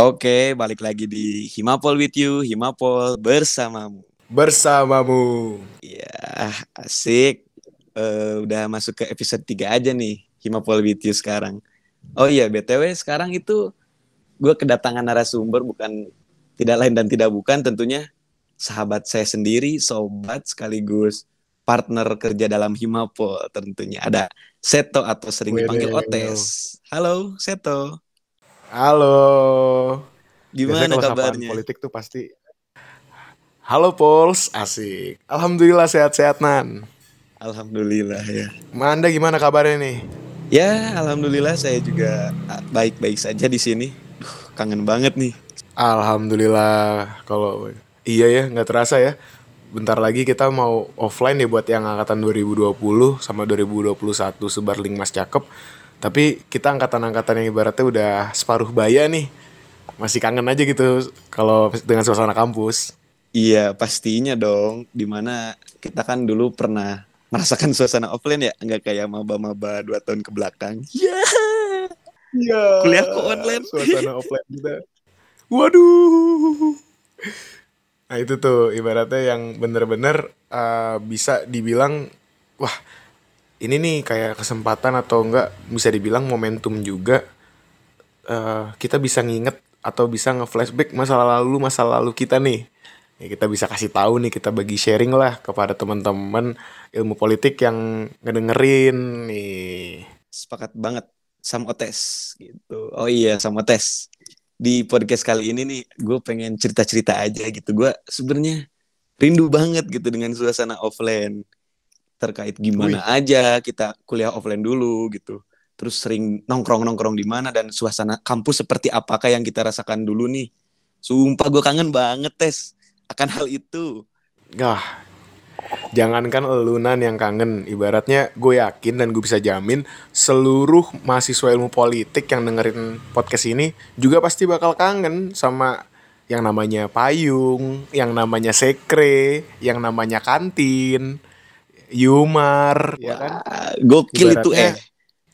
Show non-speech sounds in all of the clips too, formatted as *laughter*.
Oke, balik lagi di Himapol with you, Himapol bersamamu. Bersamamu. Ya, asik. Uh, udah masuk ke episode 3 aja nih, Himapol with you sekarang. Oh iya, BTW sekarang itu gue kedatangan narasumber bukan tidak lain dan tidak bukan tentunya sahabat saya sendiri, sobat sekaligus partner kerja dalam Himapol tentunya. Ada Seto atau sering dipanggil Otes. Halo, Seto. Halo. Gimana kabarnya? Politik tuh pasti. Halo Pols, asik. Alhamdulillah sehat-sehat Nan. Alhamdulillah ya. Manda gimana kabarnya nih? Ya, alhamdulillah saya juga baik-baik saja di sini. kangen banget nih. Alhamdulillah. Kalau iya ya, nggak terasa ya. Bentar lagi kita mau offline ya buat yang angkatan 2020 sama 2021 sebar link Mas Cakep tapi kita angkatan-angkatan yang ibaratnya udah separuh baya nih. Masih kangen aja gitu kalau dengan suasana kampus. Iya, pastinya dong. Di mana kita kan dulu pernah merasakan suasana offline ya, nggak kayak maba-maba dua tahun ke belakang. Iya. Yeah. Iya. Yeah. Kuliah ke online. Suasana offline kita. Waduh. Nah itu tuh ibaratnya yang bener-bener uh, bisa dibilang, wah ini nih kayak kesempatan atau enggak bisa dibilang momentum juga uh, kita bisa nginget atau bisa nge-flashback masa lalu masa lalu kita nih. Ya kita bisa kasih tahu nih kita bagi sharing lah kepada teman-teman ilmu politik yang ngedengerin nih. Sepakat banget sama tes gitu. Oh iya sama tes di podcast kali ini nih gue pengen cerita-cerita aja gitu. Gue sebenarnya rindu banget gitu dengan suasana offline terkait gimana Wih. aja kita kuliah offline dulu gitu. Terus sering nongkrong nongkrong di mana dan suasana kampus seperti apakah yang kita rasakan dulu nih? Sumpah gue kangen banget tes akan hal itu. Gah, jangankan elunan yang kangen ibaratnya gue yakin dan gue bisa jamin seluruh mahasiswa ilmu politik yang dengerin podcast ini juga pasti bakal kangen sama yang namanya payung, yang namanya sekre, yang namanya kantin, Yumar, ya kan? Gokil itu eh.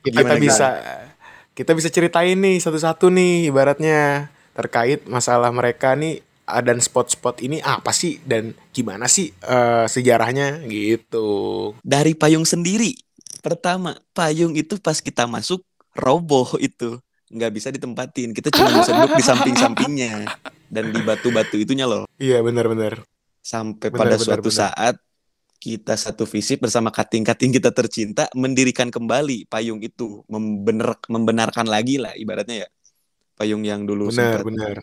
Kita bisa kan? kita bisa ceritain nih satu-satu nih ibaratnya terkait masalah mereka nih dan spot-spot ini apa sih dan gimana sih uh, sejarahnya gitu. Dari payung sendiri. Pertama, payung itu pas kita masuk roboh itu nggak bisa ditempatin. Kita cuma bisa duduk di samping-sampingnya dan di batu-batu itunya loh. Iya benar-benar. Sampai bener, pada bener, suatu bener. saat kita satu visi bersama kating-kating kita tercinta mendirikan kembali payung itu membener membenarkan lagi lah ibaratnya ya. Payung yang dulu benar benar.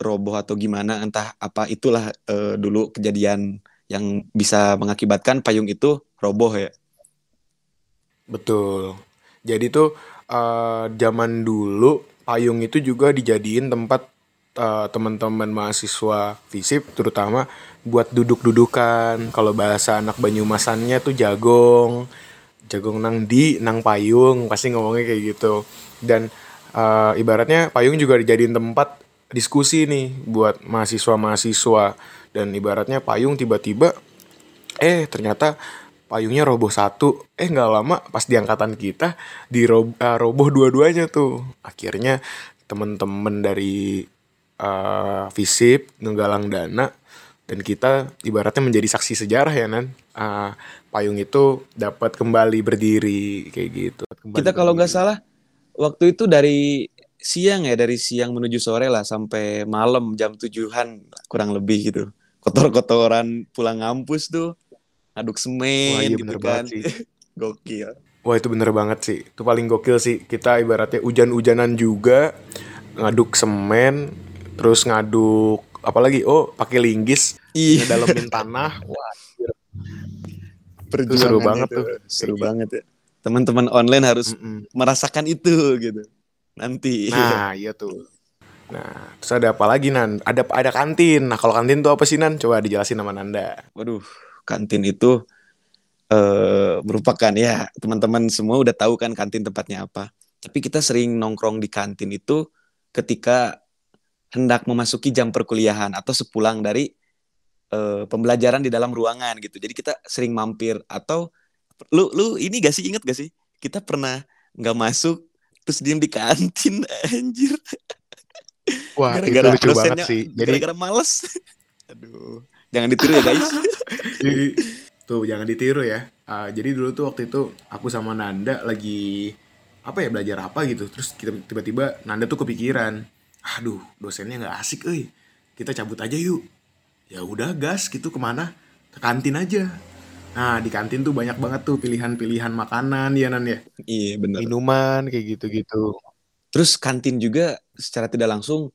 roboh atau gimana entah apa itulah uh, dulu kejadian yang bisa mengakibatkan payung itu roboh ya. Betul. Jadi tuh uh, zaman dulu payung itu juga dijadiin tempat uh, teman-teman mahasiswa fisip terutama buat duduk-dudukan. Kalau bahasa anak Banyumasannya tuh jagong. Jagong nang di nang payung pasti ngomongnya kayak gitu. Dan uh, ibaratnya payung juga dijadiin tempat diskusi nih buat mahasiswa-mahasiswa. Dan ibaratnya payung tiba-tiba eh ternyata payungnya roboh satu. Eh nggak lama pas di angkatan kita di uh, roboh dua-duanya tuh. Akhirnya temen-temen dari uh, visip ngegalang dana dan kita ibaratnya menjadi saksi sejarah ya nan. Uh, payung itu dapat kembali berdiri kayak gitu. Kembali kita kalau nggak salah waktu itu dari siang ya dari siang menuju sore lah sampai malam jam tujuhan kurang lebih gitu. Kotor-kotoran pulang ngampus tuh aduk semen Wah, iya gitu kan. *laughs* gokil. Wah itu bener banget sih. Itu paling gokil sih. Kita ibaratnya hujan-hujanan juga Ngaduk semen Terus ngaduk Apalagi? Oh pakai linggis. Iya. dalamin tanah. *laughs* Wah Perjuangan seru banget itu. tuh. Seru banget ya. Teman-teman online harus mm -mm. merasakan itu gitu. Nanti. Nah iya tuh. Nah terus ada apa lagi nan? Ada ada kantin. Nah kalau kantin tuh apa sih nan? Coba dijelasin sama Nanda. Waduh kantin itu uh, merupakan ya teman-teman semua udah tahu kan kantin tempatnya apa. Tapi kita sering nongkrong di kantin itu ketika hendak memasuki jam perkuliahan atau sepulang dari uh, pembelajaran di dalam ruangan gitu. Jadi kita sering mampir atau lu lu ini gak sih inget gak sih kita pernah nggak masuk terus diem di kantin *laughs* anjir. Wah, gara-gara itu lucu banget sih. Jadi gara-gara males *laughs* aduh jangan ditiru ya guys *laughs* Jadi, tuh jangan ditiru ya. Ah, jadi dulu tuh waktu itu aku sama Nanda lagi apa ya belajar apa gitu. Terus kita tiba-tiba Nanda tuh kepikiran, aduh dosennya nggak asik, eh kita cabut aja yuk. Ya udah gas gitu ke mana? Ke kantin aja. Nah di kantin tuh banyak banget tuh pilihan-pilihan makanan ya Nan ya. iya bener Minuman kayak gitu-gitu. terus kantin juga secara tidak langsung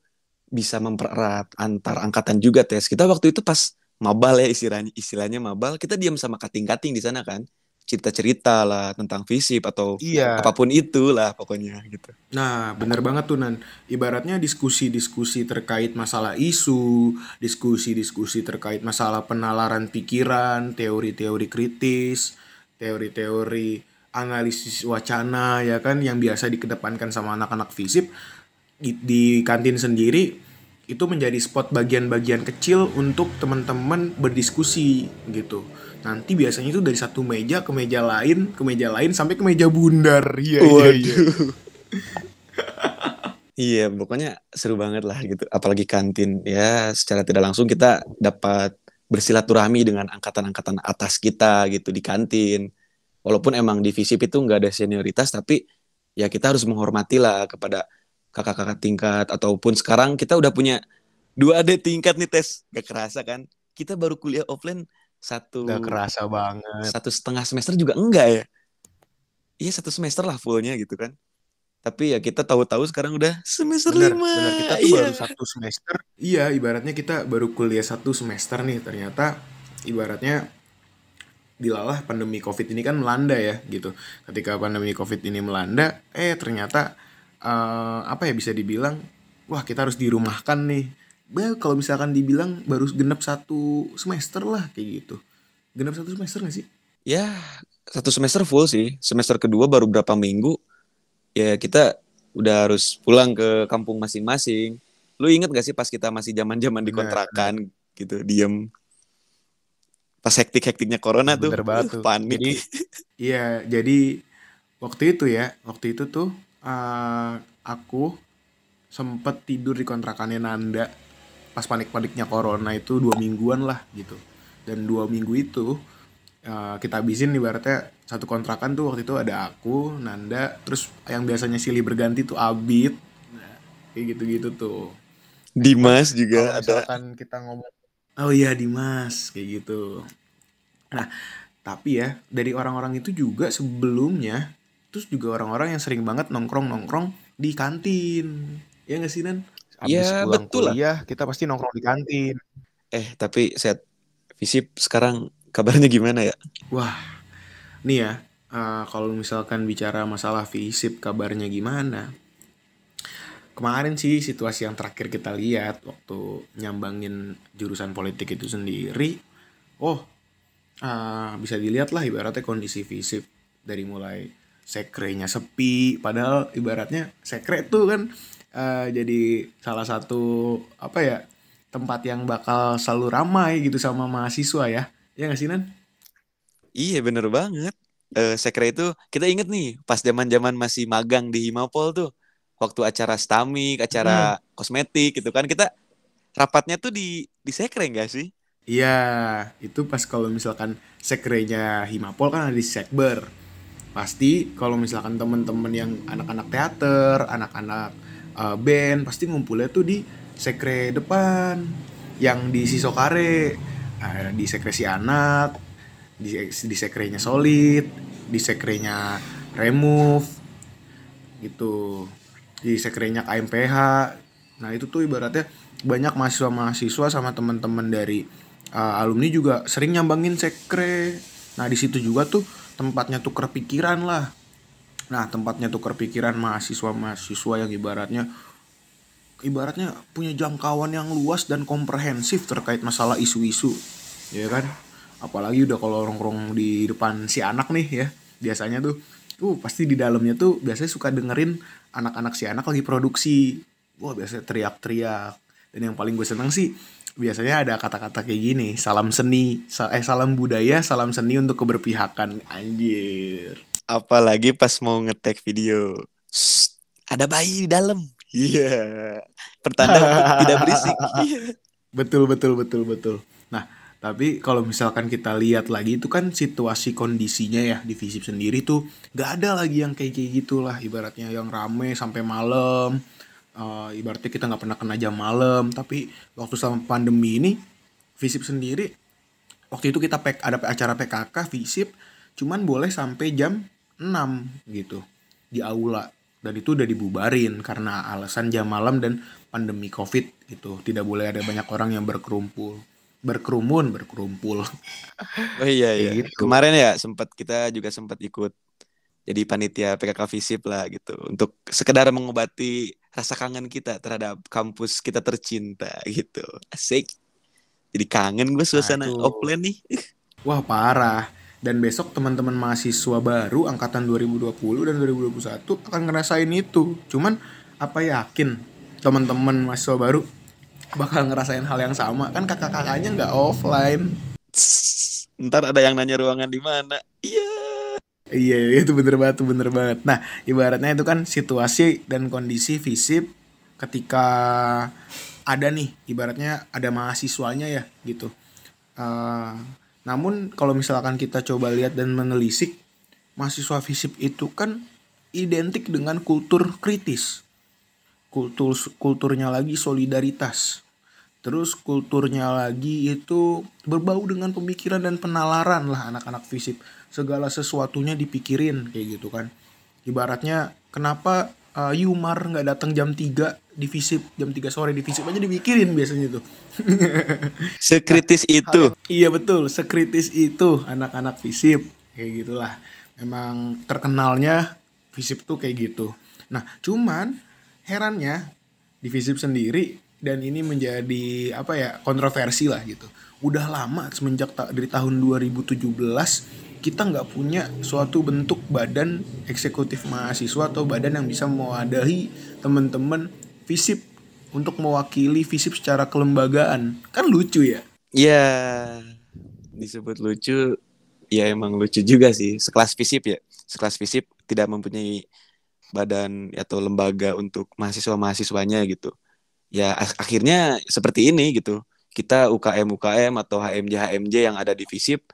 bisa mempererat antar angkatan juga tes kita waktu itu pas mabal ya istilahnya istilahnya mabal kita diam sama kating-kating di sana kan cerita-cerita lah tentang fisip atau Iya. apa pun itu lah pokoknya gitu Nah, bener banget tuh Nan. Ibaratnya diskusi-diskusi terkait masalah isu, diskusi-diskusi terkait masalah penalaran pikiran, teori-teori kritis, teori-teori analisis wacana ya kan yang biasa dikedepankan sama anak-anak fisip di, di kantin sendiri itu menjadi spot bagian-bagian kecil untuk teman-teman berdiskusi gitu. Nanti biasanya itu dari satu meja ke meja lain, ke meja lain sampai ke meja bundar. Iya, iya, iya. *laughs* Iya, pokoknya seru banget lah gitu. Apalagi kantin ya, secara tidak langsung kita dapat bersilaturahmi dengan angkatan-angkatan atas kita gitu di kantin. Walaupun emang di FISIP itu nggak ada senioritas, tapi ya kita harus menghormati lah kepada kakak-kakak tingkat ataupun sekarang kita udah punya dua adik tingkat nih tes, gak kerasa kan? Kita baru kuliah offline satu Gak kerasa banget. satu setengah semester juga enggak ya? Iya satu semester lah fullnya gitu kan. Tapi ya kita tahu-tahu sekarang udah semester Bener, lima. bener. Kita tuh Iya. baru satu semester. Iya, ibaratnya kita baru kuliah satu semester nih. Ternyata ibaratnya dilalah pandemi covid ini kan melanda ya gitu. Ketika pandemi covid ini melanda, eh ternyata eh, apa ya bisa dibilang, wah kita harus dirumahkan nih. Kalau misalkan dibilang baru genap satu semester lah kayak gitu. Genap satu semester gak sih? Ya satu semester full sih. Semester kedua baru berapa minggu. Ya kita udah harus pulang ke kampung masing-masing. Lu inget gak sih pas kita masih zaman-zaman di Bener, kontrakan gitu, diem. Pas hektik-hektiknya corona tuh, Bener banget uh, *laughs* tuh. panik. Jadi iya, jadi waktu itu ya, waktu itu tuh eh, aku sempet tidur di kontrakannya Nanda pas panik-paniknya corona itu dua mingguan lah gitu. Dan dua minggu itu eh, kita habisin ibaratnya satu kontrakan tuh waktu itu ada aku, Nanda, terus yang biasanya silih berganti tuh Abid, nah, kayak gitu-gitu tuh. Dimas Kalau juga ada. misalkan kita ngomong Oh iya Dimas kayak gitu. Nah, tapi ya dari orang-orang itu juga sebelumnya terus juga orang-orang yang sering banget nongkrong-nongkrong di kantin. Ya nggak sih Nan? Abis Ya, pulang betul lah. kuliah kita pasti nongkrong di kantin. Eh tapi set Visip sekarang kabarnya gimana ya? Wah, nih ya eh, kalau misalkan bicara masalah fisip kabarnya gimana? Kemarin sih situasi yang terakhir kita lihat waktu nyambangin jurusan politik itu sendiri, oh eh, bisa dilihat lah ibaratnya kondisi fisip dari mulai sekrenya sepi, padahal ibaratnya sekre tuh kan eh, jadi salah satu apa ya tempat yang bakal selalu ramai gitu sama mahasiswa ya, ya nggak sih Nan? Iya bener banget. Eh Sekre itu kita inget nih pas zaman-zaman masih magang di Himapol tuh. Waktu acara stamik, acara kosmetik gitu kan kita rapatnya tuh di di Sekre enggak sih? Iya, itu pas kalau misalkan sekrenya Himapol kan ada di Sekber. Pasti kalau misalkan temen-temen yang anak-anak teater, anak-anak eh, band, pasti ngumpulnya tuh di sekre depan. Yang di Sisokare, eh, di sekre si anak, di, di sekrenya Solid, di sekrenya Remove, gitu. Di sekrenya KMPH. Nah itu tuh ibaratnya banyak mahasiswa-mahasiswa sama teman-teman dari uh, alumni juga sering nyambangin sekre. Nah di situ juga tuh tempatnya tuh pikiran lah. Nah tempatnya tuh pikiran mahasiswa-mahasiswa yang ibaratnya ibaratnya punya jangkauan yang luas dan komprehensif terkait masalah isu-isu, ya kan? Apalagi udah kalau nongkrong di depan si anak nih ya, biasanya tuh, tuh pasti di dalamnya tuh biasanya suka dengerin anak-anak si anak lagi produksi, wah biasanya teriak-teriak. Dan yang paling gue seneng sih biasanya ada kata-kata kayak gini, salam seni, eh salam budaya, salam seni untuk keberpihakan, anjir. Apalagi pas mau ngetek video. Shh, ada bayi di dalam. Iya. Pertanda untuk tidak berisik. *laughs* Betul betul betul betul. Nah, tapi kalau misalkan kita lihat lagi itu kan situasi kondisinya ya di Visip sendiri tuh gak ada lagi yang kayak kayak gitulah ibaratnya yang rame sampai malam. Uh, ibaratnya kita nggak pernah kena jam malam tapi waktu sama pandemi ini Visip sendiri waktu itu kita pek ada acara PKK Visip cuman boleh sampai jam 6 gitu. Di aula. Dan itu udah dibubarin karena alasan jam malam dan pandemi covid gitu. Tidak boleh ada banyak orang yang berkerumpul. Berkerumun berkerumpul. *laughs* Oh iya iya. Gitu. kemarin ya sempat kita juga sempat ikut jadi panitia PKK Visip lah gitu. Untuk sekedar mengobati rasa kangen kita terhadap kampus kita tercinta gitu. Asik. Jadi kangen gue suasana Aduh. offline nih. *laughs* Wah parah dan besok teman-teman mahasiswa baru angkatan 2020 dan 2021 akan ngerasain itu. Cuman apa yakin teman-teman mahasiswa baru bakal ngerasain hal yang sama? Kan kakak-kakaknya nggak offline. Ntar ada yang nanya ruangan di mana? Iya. Iya itu bener banget bener banget. Nah ibaratnya itu kan situasi dan kondisi visip ketika ada nih ibaratnya ada mahasiswanya ya gitu. Uh, namun kalau misalkan kita coba lihat dan menelisik, mahasiswa FISIP itu kan identik dengan kultur kritis. Kultur kulturnya lagi solidaritas. Terus kulturnya lagi itu berbau dengan pemikiran dan penalaran lah anak-anak FISIP. Segala sesuatunya dipikirin kayak gitu kan. Ibaratnya kenapa uh, Yumar nggak datang jam 3 di visip jam 3 sore di visip aja dipikirin biasanya tuh. *laughs* Sekritis nah, itu. iya betul. Sekritis itu. Anak-anak visip kayak gitulah. Memang terkenalnya visip tuh kayak gitu. Nah cuman herannya di visip sendiri dan ini menjadi apa ya kontroversi lah gitu. Udah lama semenjak ta dari tahun 2017 kita nggak punya suatu bentuk badan eksekutif mahasiswa atau badan yang bisa mewadahi teman-teman visip untuk mewakili visip secara kelembagaan. Kan lucu ya? Iya. Disebut lucu ya emang lucu juga sih. Sekelas visip ya. Sekelas visip tidak mempunyai badan atau lembaga untuk mahasiswa mahasiswanya gitu. Ya akhirnya seperti ini gitu. Kita UKM UKM atau HMJ HMJ yang ada di visip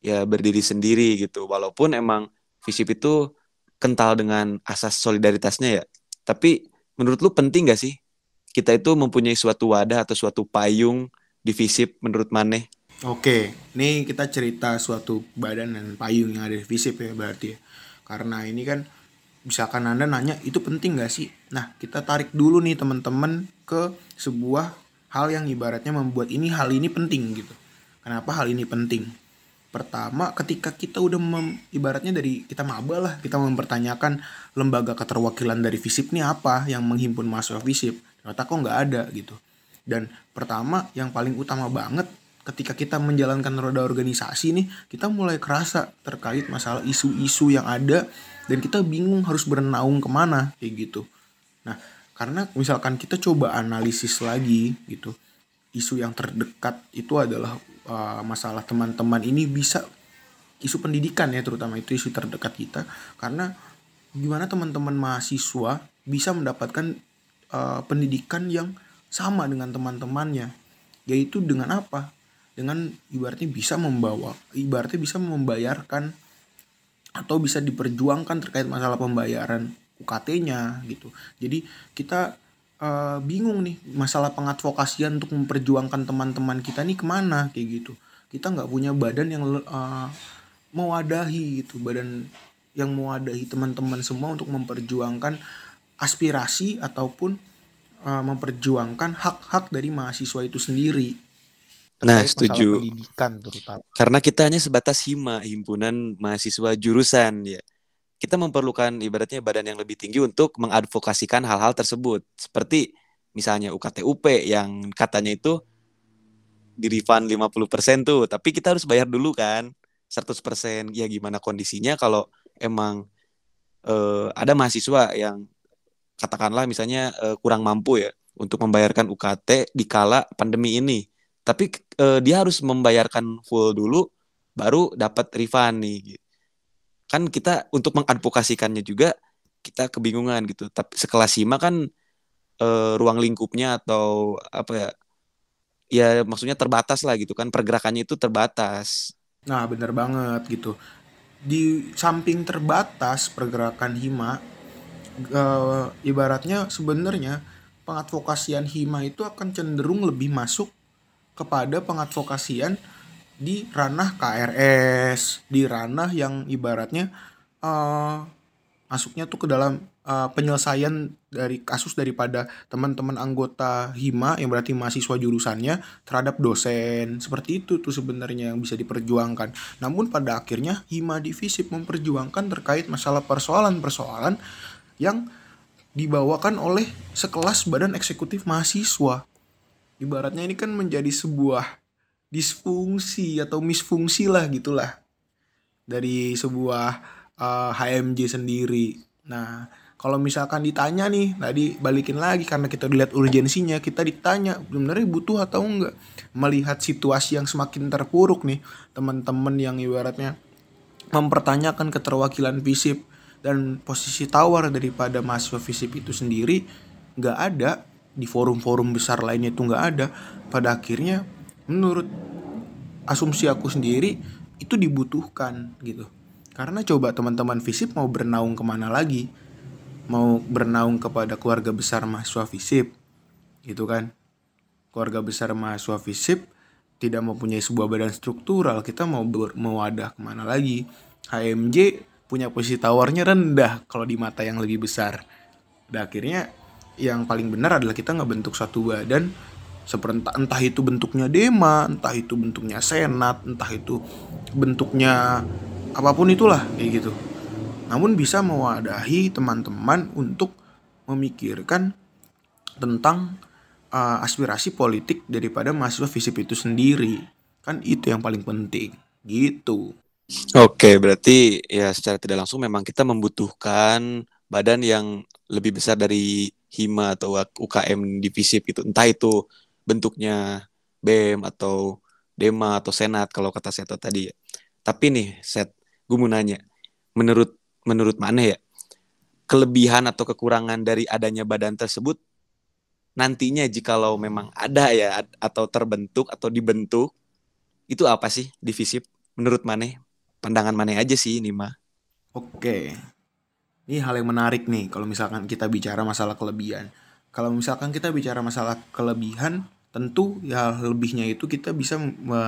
ya berdiri sendiri gitu walaupun emang FISIP itu kental dengan asas solidaritasnya ya tapi menurut lu penting gak sih kita itu mempunyai suatu wadah atau suatu payung di FISIP menurut Maneh Oke, ini kita cerita suatu badan dan payung yang ada di FISIP ya berarti ya. Karena ini kan misalkan Anda nanya itu penting gak sih? Nah, kita tarik dulu nih teman-teman ke sebuah hal yang ibaratnya membuat ini hal ini penting gitu. Kenapa hal ini penting? Pertama, ketika kita udah mem, ibaratnya dari kita maba lah, kita mempertanyakan lembaga keterwakilan dari FISIP ini apa yang menghimpun mahasiswa FISIP. Ternyata kok nggak ada gitu. Dan pertama, yang paling utama banget ketika kita menjalankan roda organisasi nih, kita mulai kerasa terkait masalah isu-isu yang ada dan kita bingung harus bernaung ke mana kayak gitu. Nah, karena misalkan kita coba analisis lagi gitu, isu yang terdekat itu adalah uh, masalah teman-teman ini bisa isu pendidikan ya terutama itu isu terdekat kita. Karena gimana teman-teman mahasiswa bisa mendapatkan uh, pendidikan yang sama dengan teman-temannya? Yaitu dengan apa? Dengan ibaratnya bisa membawa ibaratnya bisa membayarkan atau bisa diperjuangkan terkait masalah pembayaran UKT-nya gitu. Jadi kita uh, bingung nih masalah pengadvokasian untuk memperjuangkan teman-teman kita nih ke mana kayak gitu. Kita nggak punya badan yang uh, mewadahi gitu badan yang mewadahi teman-teman semua untuk memperjuangkan aspirasi ataupun uh, memperjuangkan hak-hak dari mahasiswa itu sendiri. Nah, setuju. Karena kita hanya sebatas hima, himpunan mahasiswa jurusan ya kita memerlukan ibaratnya badan yang lebih tinggi untuk mengadvokasikan hal-hal tersebut. Seperti misalnya UKT-UP yang katanya itu di refund 50% tuh, tapi kita harus bayar dulu kan 100%. Ya gimana kondisinya kalau emang uh, ada mahasiswa yang katakanlah misalnya uh, kurang mampu ya untuk membayarkan UKT di kala pandemi ini. Tapi uh, dia harus membayarkan full dulu baru dapat refund nih kan kita untuk mengadvokasikannya juga kita kebingungan gitu. Tapi sekelas Hima kan uh, ruang lingkupnya atau apa ya ya maksudnya terbatas lah gitu kan. Pergerakannya itu terbatas. Nah bener banget gitu. Di samping terbatas pergerakan hima uh, ibaratnya sebenarnya pengadvokasian hima itu akan cenderung lebih masuk kepada pengadvokasian di ranah KRS, di ranah yang ibaratnya uh, masuknya tuh ke dalam uh, penyelesaian dari kasus daripada teman-teman anggota HIMA yang berarti mahasiswa jurusannya terhadap dosen. Seperti itu tuh sebenarnya yang bisa diperjuangkan. Namun pada akhirnya HIMA divisip memperjuangkan terkait masalah persoalan-persoalan yang dibawakan oleh sekelas badan eksekutif mahasiswa. Ibaratnya ini kan menjadi sebuah disfungsi atau misfungsi lah gitulah dari sebuah uh, eh, HMJ sendiri. Nah, kalau misalkan ditanya nih, tadi balikin lagi karena kita lihat urgensinya, kita ditanya sebenarnya butuh atau enggak? Melihat situasi yang semakin terpuruk nih, teman-teman yang ibaratnya mempertanyakan keterwakilan FISIP dan posisi tawar daripada mahasiswa FISIP itu sendiri nggak ada. Di forum-forum besar lainnya itu nggak ada. Pada akhirnya menurut asumsi aku sendiri itu dibutuhkan gitu. Karena coba teman-teman visip mau bernaung ke mana lagi? Mau bernaung kepada keluarga besar mahasiswa visip gitu kan? Keluarga besar mahasiswa visip tidak mempunyai sebuah badan struktural kita mau ber, mau ada ke mana lagi? HMJ punya posisi tawarnya rendah kalau di mata yang lebih besar. Dan akhirnya yang paling benar adalah kita nggak bentuk satu badan seperti entah itu bentuknya dema, entah itu bentuknya senat, entah itu bentuknya apa pun itulah kayak gitu. Namun bisa mewadahi teman-teman untuk memikirkan tentang uh, aspirasi politik daripada mahasiswa FISIP itu sendiri. Kan itu yang paling penting. Gitu. Oke, berarti ya secara tidak langsung memang kita membutuhkan badan yang lebih besar dari HIMA atau UKM di FISIP gitu. Entah itu bentuknya BEM atau Dema atau Senat kalau kata Seto tadi ya. Tapi nih, Set, gue mau nanya, menurut menurut mana ya kelebihan atau kekurangan dari adanya badan tersebut nantinya jikalau memang ada ya atau terbentuk atau dibentuk itu apa sih divisi? Menurut mana? Pandangan mana aja sih ini mah oke. Ini hal yang menarik nih kalau misalkan kita bicara masalah kelebihan. Kalau misalkan kita bicara masalah kelebihan tentu ya lebihnya itu kita bisa me,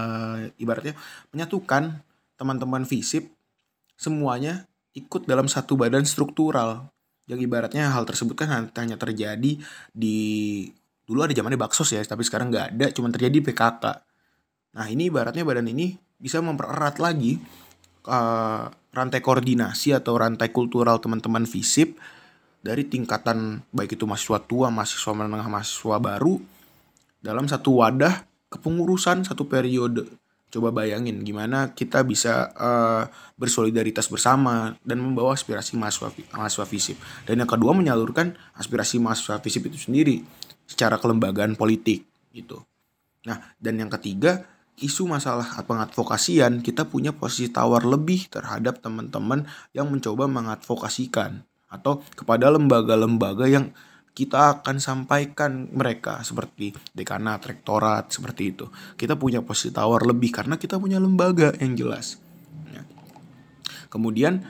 ibaratnya menyatukan teman-teman FISIP semuanya ikut dalam satu badan struktural. Yang ibaratnya hal tersebut kan hanya terjadi di dulu ada zamannya baksos ya tapi sekarang nggak ada cuma terjadi PKK nah ini ibaratnya badan ini bisa mempererat lagi uh, rantai koordinasi atau rantai kultural teman-teman FISIP dari tingkatan baik itu mahasiswa tua, mahasiswa menengah, mahasiswa baru dalam satu wadah kepengurusan satu periode. Coba bayangin gimana kita bisa uh, bersolidaritas bersama dan membawa aspirasi mahasiswa mahasiswa FISIP. Dan yang kedua menyalurkan aspirasi mahasiswa FISIP itu sendiri secara kelembagaan politik gitu. Nah, dan yang ketiga isu masalah pengadvokasian kita punya posisi tawar lebih terhadap teman-teman yang mencoba mengadvokasikan atau kepada lembaga-lembaga yang kita akan sampaikan mereka seperti dekanat, rektorat, seperti itu. Kita punya posisi tawar lebih karena kita punya lembaga yang jelas. Ya. Kemudian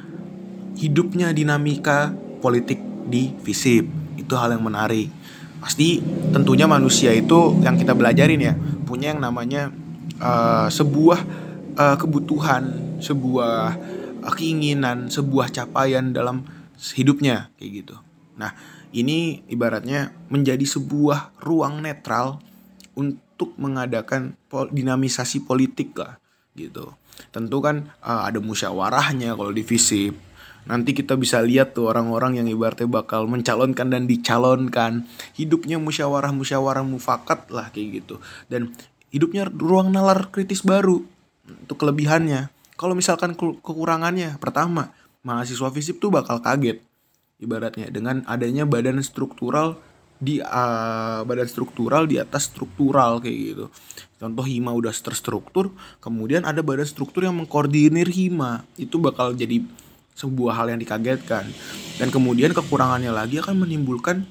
hidupnya dinamika politik di FISIP itu hal yang menarik. Pasti tentunya manusia itu yang kita belajarin ya punya yang namanya uh, sebuah uh, kebutuhan, sebuah uh, keinginan, sebuah capaian dalam hidupnya kayak gitu. Nah, ini ibaratnya menjadi sebuah ruang netral untuk mengadakan dinamisasi politik lah gitu. Tentu kan uh, ada musyawarahnya kalau di. Nanti kita bisa lihat tuh orang-orang yang ibaratnya bakal mencalonkan dan dicalonkan. Hidupnya musyawarah-musyawarah mufakat lah kayak gitu. Dan hidupnya ruang nalar kritis baru. Untuk kelebihannya. Kalau misalkan kekurangannya, pertama, mahasiswa FISIP tuh bakal kaget ibaratnya dengan adanya badan struktural di uh, badan struktural di atas struktural kayak gitu. Contoh hima udah terstruktur, kemudian ada badan struktur yang mengkoordinir hima. Itu bakal jadi sebuah hal yang dikagetkan. Dan kemudian kekurangannya lagi akan menimbulkan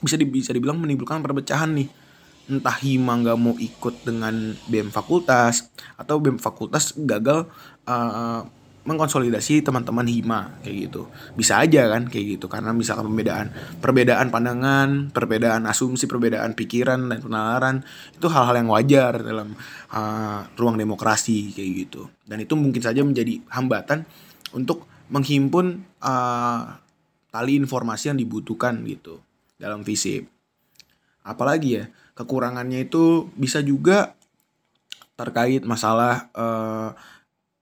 bisa di, bisa dibilang menimbulkan perpecahan nih entah hima nggak mau ikut dengan bem fakultas atau bem fakultas gagal uh, mengkonsolidasi teman-teman hima kayak gitu. Bisa aja kan kayak gitu. Karena misalkan perbedaan perbedaan pandangan perbedaan asumsi perbedaan pikiran dan penalaran itu hal-hal yang wajar dalam uh, ruang demokrasi kayak gitu. Dan itu mungkin saja menjadi hambatan untuk menghimpun uh, tali informasi yang dibutuhkan gitu dalam visip apalagi ya kekurangannya itu bisa juga terkait masalah uh,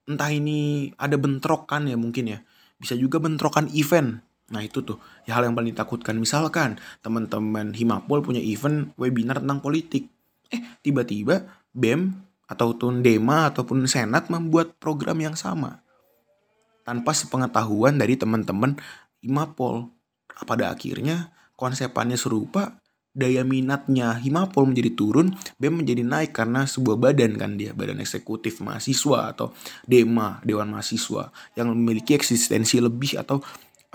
entah ini ada bentrokan ya mungkin ya. Bisa juga bentrokan event. Nah itu tuh ya hal yang paling ditakutkan. Misalkan teman-teman Himapol punya event webinar tentang politik. Eh tiba-tiba BEM ataupun Dema ataupun Senat membuat program yang sama. Tanpa sepengetahuan dari teman-teman Himapol. Pada akhirnya konsepannya serupa daya minatnya Himapol menjadi turun, BEM menjadi naik karena sebuah badan kan dia, badan eksekutif mahasiswa atau DEMA, Dewan Mahasiswa yang memiliki eksistensi lebih atau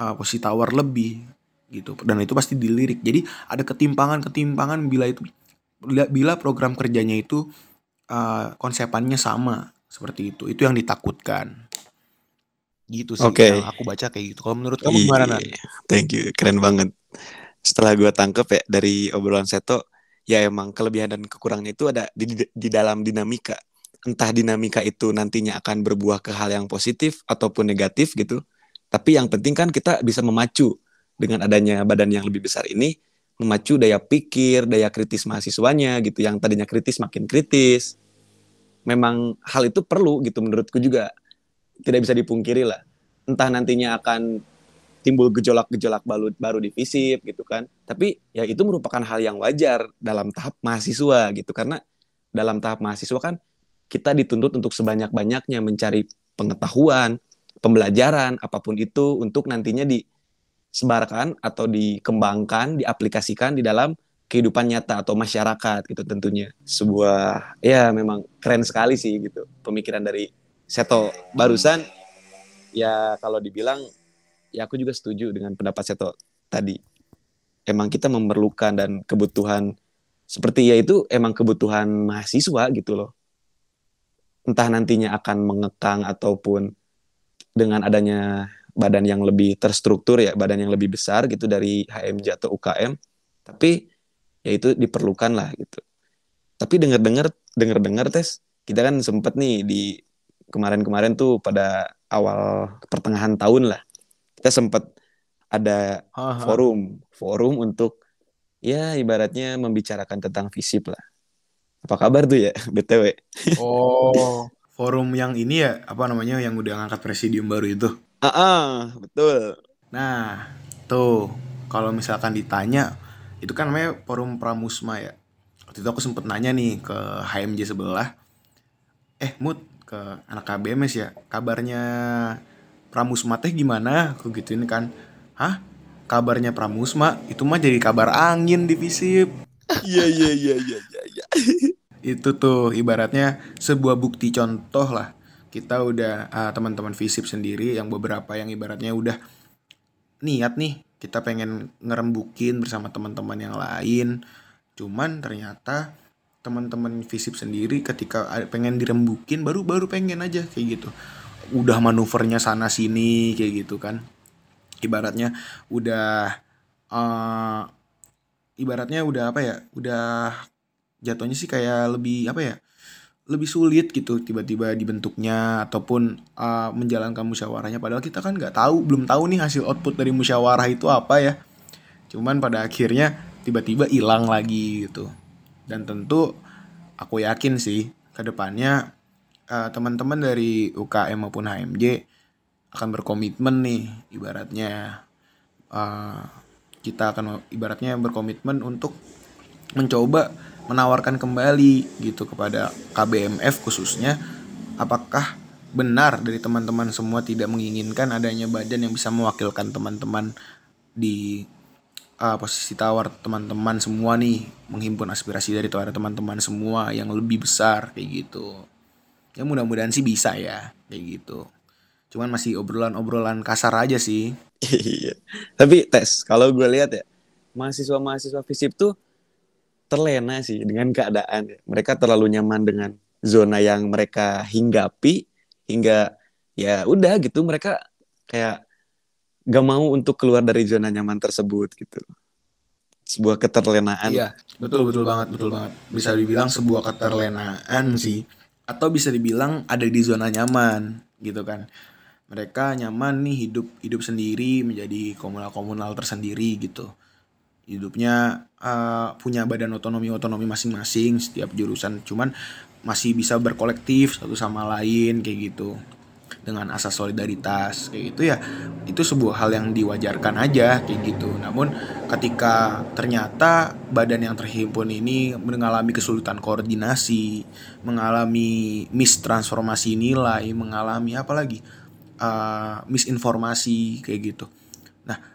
uh, posisi tawar lebih gitu. Dan itu pasti dilirik. Jadi ada ketimpangan-ketimpangan bila itu bila program kerjanya itu uh, konsepannya sama seperti itu. Itu yang ditakutkan. Gitu sih okay. yang aku baca kayak gitu. Kalau menurut kamu gimana? Iya, thank you, keren banget setelah gue tangkep ya dari obrolan Seto ya emang kelebihan dan kekurangannya itu ada di, di dalam dinamika. Entah dinamika itu nantinya akan berbuah ke hal yang positif ataupun negatif gitu. Tapi yang penting kan kita bisa memacu dengan adanya badan yang lebih besar ini memacu daya pikir daya kritis mahasiswanya gitu yang tadinya kritis makin kritis. Memang hal itu perlu gitu menurutku juga. Tidak bisa dipungkiri lah. Entah nantinya akan timbul gejolak-gejolak baru baru di FISIP gitu kan. Tapi ya itu merupakan hal yang wajar dalam tahap mahasiswa gitu karena dalam tahap mahasiswa kan kita dituntut untuk sebanyak-banyaknya mencari pengetahuan, pembelajaran apa pun itu untuk nantinya disebarkan atau dikembangkan, diaplikasikan di dalam kehidupan nyata atau masyarakat gitu tentunya. Sebuah ya memang keren sekali sih gitu pemikiran dari Seto barusan ya kalau dibilang ya aku juga setuju dengan pendapat Seto tadi. Emang kita memerlukan dan kebutuhan seperti ya itu emang kebutuhan mahasiswa gitu loh. Entah nantinya akan mengekang ataupun dengan adanya badan yang lebih terstruktur ya, badan yang lebih besar gitu dari HMJ atau UKM. Tapi ya itu diperlukan lah gitu. Tapi dengar-dengar dengar-dengar tes kita kan sempet nih di kemarin-kemarin tuh pada awal pertengahan tahun lah kita sempat ada Aha. forum. Forum untuk ya ibaratnya membicarakan tentang visip lah. Apa kabar tuh ya *laughs* btw oh *laughs* forum yang ini ya? Apa namanya yang udah ngangkat presidium baru itu? Ah uh -uh, betul. Nah tuh kalau misalkan ditanya itu kan namanya forum pramusma ya. Waktu itu aku sempet nanya nih ke HMJ sebelah. Eh mood ke anak KBMS ya kabarnya Pramusma teh gimana? Aku gituin kan. Hah? Kabarnya Pramusma itu mah jadi kabar angin di Visip. Iya iya iya iya iya. Ya. itu tuh ibaratnya sebuah bukti contoh lah. Kita udah uh, teman-teman Visip sendiri yang beberapa yang ibaratnya udah niat nih kita pengen ngerembukin bersama teman-teman yang lain. Cuman ternyata teman-teman Visip sendiri ketika pengen dirembukin baru baru pengen aja kayak gitu udah manuvernya sana sini kayak gitu kan. Ibaratnya udah uh, ibaratnya udah apa ya udah jatuhnya sih kayak lebih apa ya lebih sulit gitu tiba-tiba dibentuknya ataupun uh, menjalankan musyawarahnya. Padahal kita kan nggak tahu belum tahu nih hasil output dari musyawarah itu apa ya. Cuman pada akhirnya tiba-tiba hilang lagi gitu. Dan tentu aku yakin sih ke depannya uh, teman-teman dari UKM maupun HMJ akan berkomitmen nih ibaratnya. Uh, kita akan ibaratnya berkomitmen untuk mencoba menawarkan kembali gitu kepada KBMF khususnya. Apakah benar dari teman-teman semua tidak menginginkan adanya badan yang bisa mewakilkan teman-teman di uh, posisi tawar teman-teman semua nih menghimpun aspirasi dari teman-teman semua yang lebih besar kayak gitu ya mudah-mudahan sih bisa ya kayak gitu cuman masih obrolan-obrolan kasar aja sih iya tapi tes kalau gue lihat ya mahasiswa-mahasiswa FISIP tuh terlena sih dengan keadaan. Mereka terlalu nyaman dengan zona yang mereka hinggapi hingga ya udah gitu mereka kayak gak mau untuk keluar dari zona nyaman tersebut gitu. Sebuah keterlenaan. Iya, betul betul banget, betul banget. Bisa dibilang sebuah keterlenaan sih atau bisa dibilang ada di zona nyaman gitu kan. Mereka nyaman nih hidup hidup sendiri menjadi komunal-komunal tersendiri gitu. Hidupnya uh, punya badan otonomi otonomi masing-masing setiap jurusan. Cuman masih bisa berkolektif satu sama lain kayak gitu dengan asas solidaritas kayak gitu ya. Itu sebuah hal yang diwajarkan aja kayak gitu. Namun ketika ternyata badan yang terhimpun ini mengalami kesulitan koordinasi mengalami mistransformasi nilai mengalami apa lagi uh, misinformasi kayak gitu.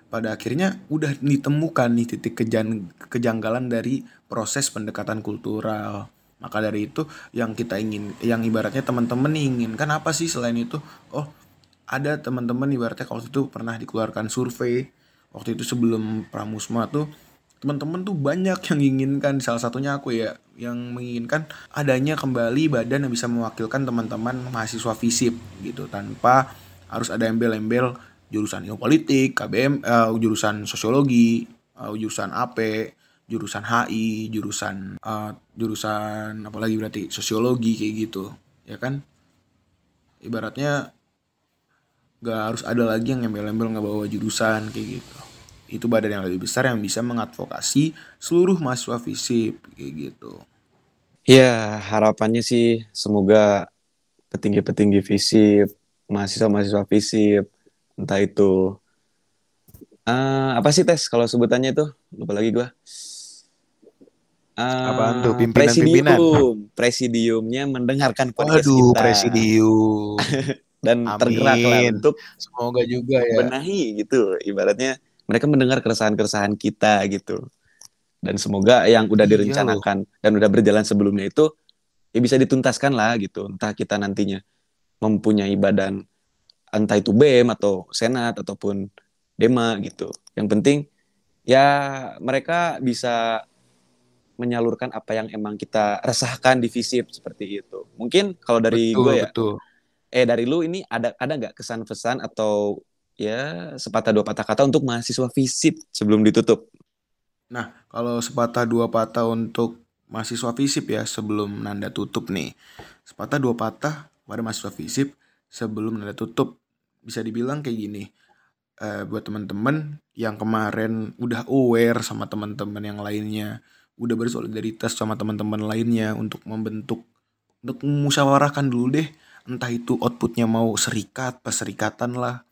Pada akhirnya udah ditemukan nih titik kejang kejanggalan dari proses pendekatan kultural. Maka dari itu yang kita ingin yang ibaratnya teman-teman inginkan apa sih selain itu? Oh, ada teman-teman ibaratnya kalau itu pernah dikeluarkan survei waktu itu sebelum pramusma tuh teman-teman tuh banyak yang inginkan salah satunya aku ya yang menginginkan adanya kembali badan yang bisa mewakilkan teman-teman mahasiswa FISIP gitu tanpa harus ada embel-embel jurusan ilmu KBM, uh, jurusan sosiologi, uh, jurusan AP, jurusan HI, jurusan uh, jurusan apalagi berarti sosiologi kayak gitu, ya kan? Ibaratnya gak harus ada lagi yang embel-embel nggak bawa jurusan kayak gitu. Itu badan yang lebih besar yang bisa mengadvokasi seluruh mahasiswa FISIP kayak gitu. Ya, harapannya sih semoga petinggi-petinggi FISIP, mahasiswa-mahasiswa FISIP entah itu uh, apa sih tes kalau sebutannya itu lupa lagi gue uh, Apaan tuh? Pimpinan-pimpinan. presidium. Presidiumnya mendengarkan podcast Waduh, kita. presidium. *laughs* Dan Amin. tergerak lah untuk semoga juga ya. benahi gitu. Ibaratnya mereka mendengar keresahan-keresahan kita gitu. Dan semoga yang udah iya. direncanakan iya dan udah berjalan sebelumnya itu ya bisa dituntaskan lah gitu. Entah kita nantinya mempunyai badan entah itu BEM atau Senat ataupun Dema gitu. Yang penting ya mereka bisa menyalurkan apa yang emang kita resahkan di visip seperti itu. Mungkin kalau dari gue ya, betul. eh dari lu ini ada ada nggak kesan pesan atau ya sepatah dua patah kata untuk mahasiswa visip sebelum ditutup? Nah, kalau sepatah dua patah untuk mahasiswa visip ya sebelum nanda tutup nih. Sepatah dua patah pada mahasiswa visip sebelum nanda tutup bisa dibilang kayak gini uh, buat teman-teman yang kemarin udah aware sama teman-teman yang lainnya udah bersolidaritas sama teman-teman lainnya untuk membentuk untuk musyawarahkan dulu deh. Entah itu outputnya mau serikat perserikatan lah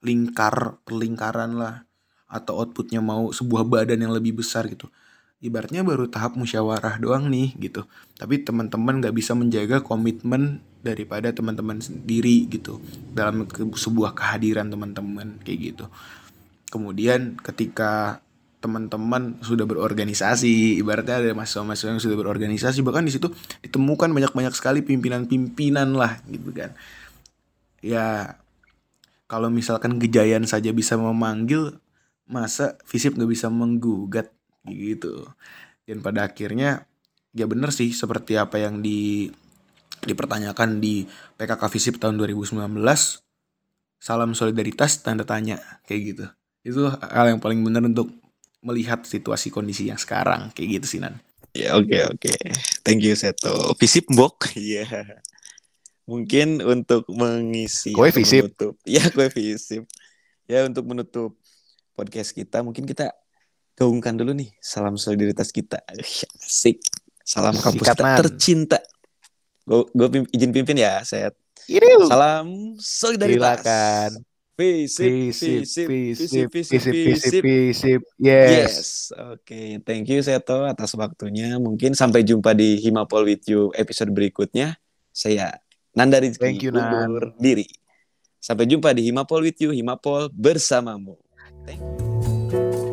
lingkar perlingkaran lah atau outputnya mau sebuah badan yang lebih besar gitu. Ibaratnya baru tahap musyawarah doang nih gitu. Tapi teman-teman nggak bisa menjaga komitmen daripada teman-teman sendiri gitu. Dalam sebuah kehadiran teman-teman kayak gitu. Kemudian ketika teman-teman sudah berorganisasi. Ibaratnya ada mahasiswa-mahasiswa yang sudah berorganisasi. Bahkan di situ ditemukan banyak-banyak sekali pimpinan-pimpinan lah gitu kan. Ya kalau misalkan gejayan saja bisa memanggil masa visip nggak bisa menggugat gitu. Dan pada akhirnya ya bener sih seperti apa yang di dipertanyakan di PKK Visip tahun 2019 salam solidaritas tanda tanya kayak gitu. Itu hal yang paling benar untuk melihat situasi kondisi yang sekarang kayak gitu sih Nan ya oke okay, oke okay. thank you Seto Visip Mbok iya yeah. mungkin untuk mengisi kue Visip *laughs* ya kue Visip ya untuk menutup podcast kita mungkin kita gaungkan dulu nih salam solidaritas kita. Asik. Salam kampus tercinta. Gue gue izin pimpin ya, set. Salam solidaritas. Silakan. Visip, visip, visip, visip, visip, visip, Yes. Yes. Oke, okay. thank you Seto atas waktunya. Mungkin sampai jumpa di Himapol with you episode berikutnya. Saya Nanda Rizky thank you, undur diri. Sampai jumpa di Himapol with you, Himapol bersamamu. Thank you.